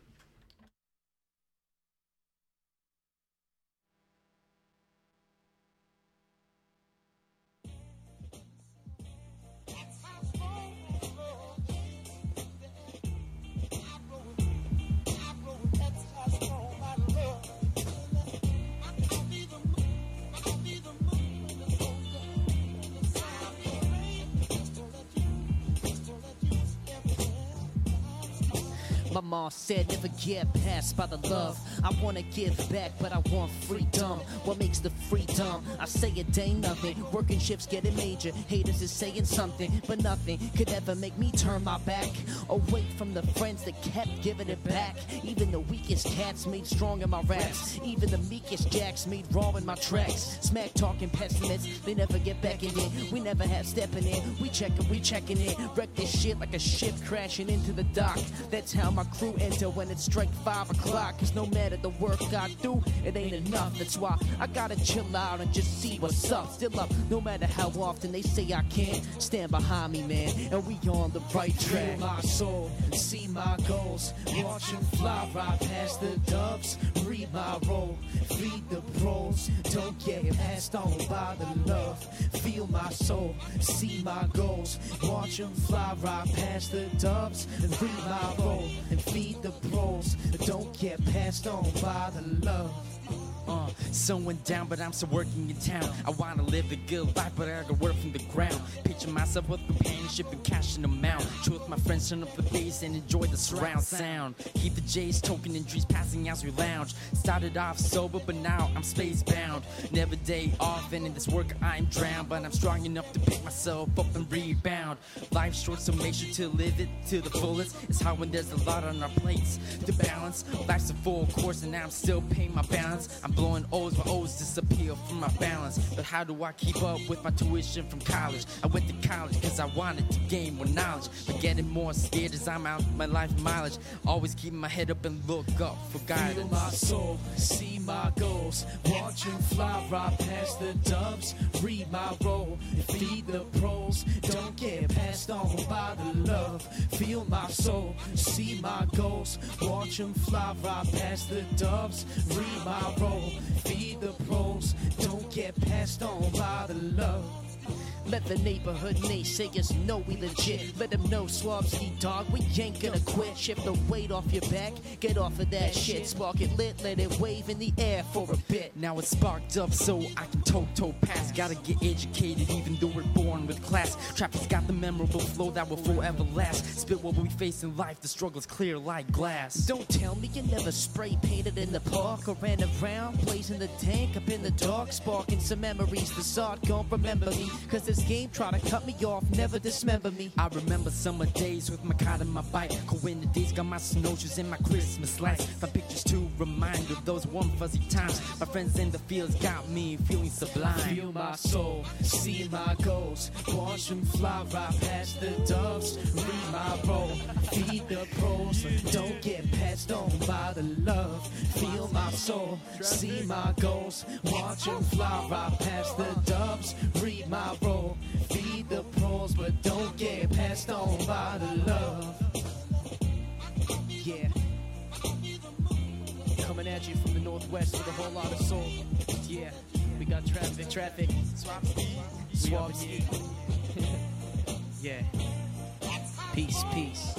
Said never get passed by the love. I wanna give back, but I want freedom. What makes the freedom? I say it ain't nothing. Working shifts getting major. Haters is saying something, but nothing could ever make me turn my back away from the friends that kept giving it back. Even the weakest cats made strong in my raps. Even the meekest jacks made raw in my tracks. Smack talking pessimists, they never get back in it. We never have stepping in. We checking, we checking it. Wreck this shit like a ship crashing into the dock. That's how my crew enter when it strike five o'clock. Cause no matter the work I do, it ain't enough. That's why I gotta chill out and just see what's up. Still up, no matter how often they say I can't. Stand behind me, man, and we on the right track. Feel my soul, see my goals. Watch them fly right past the dubs. Read my role, feed the pros. Don't get passed on by the love. Feel my soul, see my goals. Watch them fly right past the doves. Read my role and feed the pros. Don't get passed on by the love. Uh, someone down, but I'm still working in town. I wanna live the good life, but I gotta work from the ground. Picture myself with companionship and cash in the mount. Chill with my friends, turn up the bass and enjoy the surround sound. Keep the J's token and dreams passing as we lounge. Started off sober, but now I'm space bound. Never day off, and in this work I'm drowned. But I'm strong enough to pick myself up and rebound. Life's short, so make sure to live it to the fullest. It's hard when there's a lot on our plates to balance. Life's a full course, and now I'm still paying my balance. I'm blowing O's, my O's disappear from my balance. But how do I keep up with my tuition from college? I went to college because I wanted to gain more knowledge. But getting more scared as I'm out my life mileage. Always keep my head up and look up for guidance. Feel my soul, see my goals. Watch them fly right past the dubs. Read my role, feed the pros. Don't get passed on by the love. Feel my soul, see my goals. Watch them fly right past the dubs. Read my role, feed the pros. Don't get passed on by the love. Let the neighborhood naysayers know we legit. Let them know Swabski dog, we ain't gonna quit. Shift the weight off your back, get off of that shit. Spark it lit, let it wave in the air for a bit. Now it's sparked up so I can toe toe pass. Gotta get educated even though we're born with class. Trapper's got the memorable flow that will forever last. Spit what we face in life, the struggle's clear like glass. Don't tell me you never spray painted in the park or ran around blazing the tank up in the dark, sparking some memories. The Zod gon' remember me, cause this game try to cut me off, never dismember me. I remember summer days with my cot and my bike. Days, got my snowshoes and my Christmas lights. My pictures to remind of those warm fuzzy times. My friends in the fields got me feeling sublime. Feel my soul, see my goals. Watch them fly right past the doves. Read my role, feed the pros. Don't get passed on by the love. Feel my soul, see my goals. Watch them fly right past the doves. Read my role, feed the pros, but don't get passed on by the love. Yeah. Coming at you from the northwest with a whole lot of soul. Yeah. We got traffic, traffic. Swabski. Swabski. yeah. Peace, peace.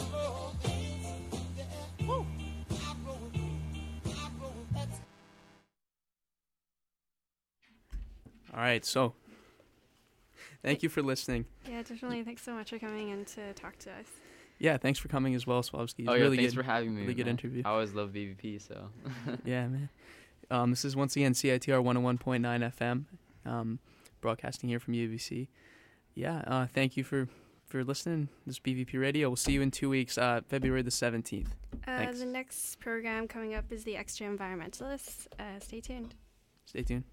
All right, so Thank you for listening. Yeah, definitely. Thanks so much for coming in to talk to us. Yeah, thanks for coming as well, Swabski. Oh yeah, really thanks good, for having me. Really good interview. I always love BVP, so. yeah, man. Um, this is once again CITR 101.9 FM, um, broadcasting here from UBC. Yeah, uh, thank you for, for listening. This is BVP Radio. We'll see you in two weeks, uh, February the 17th. Uh, Thanks. the next program coming up is the Extra Environmentalists. Uh, stay tuned. Stay tuned.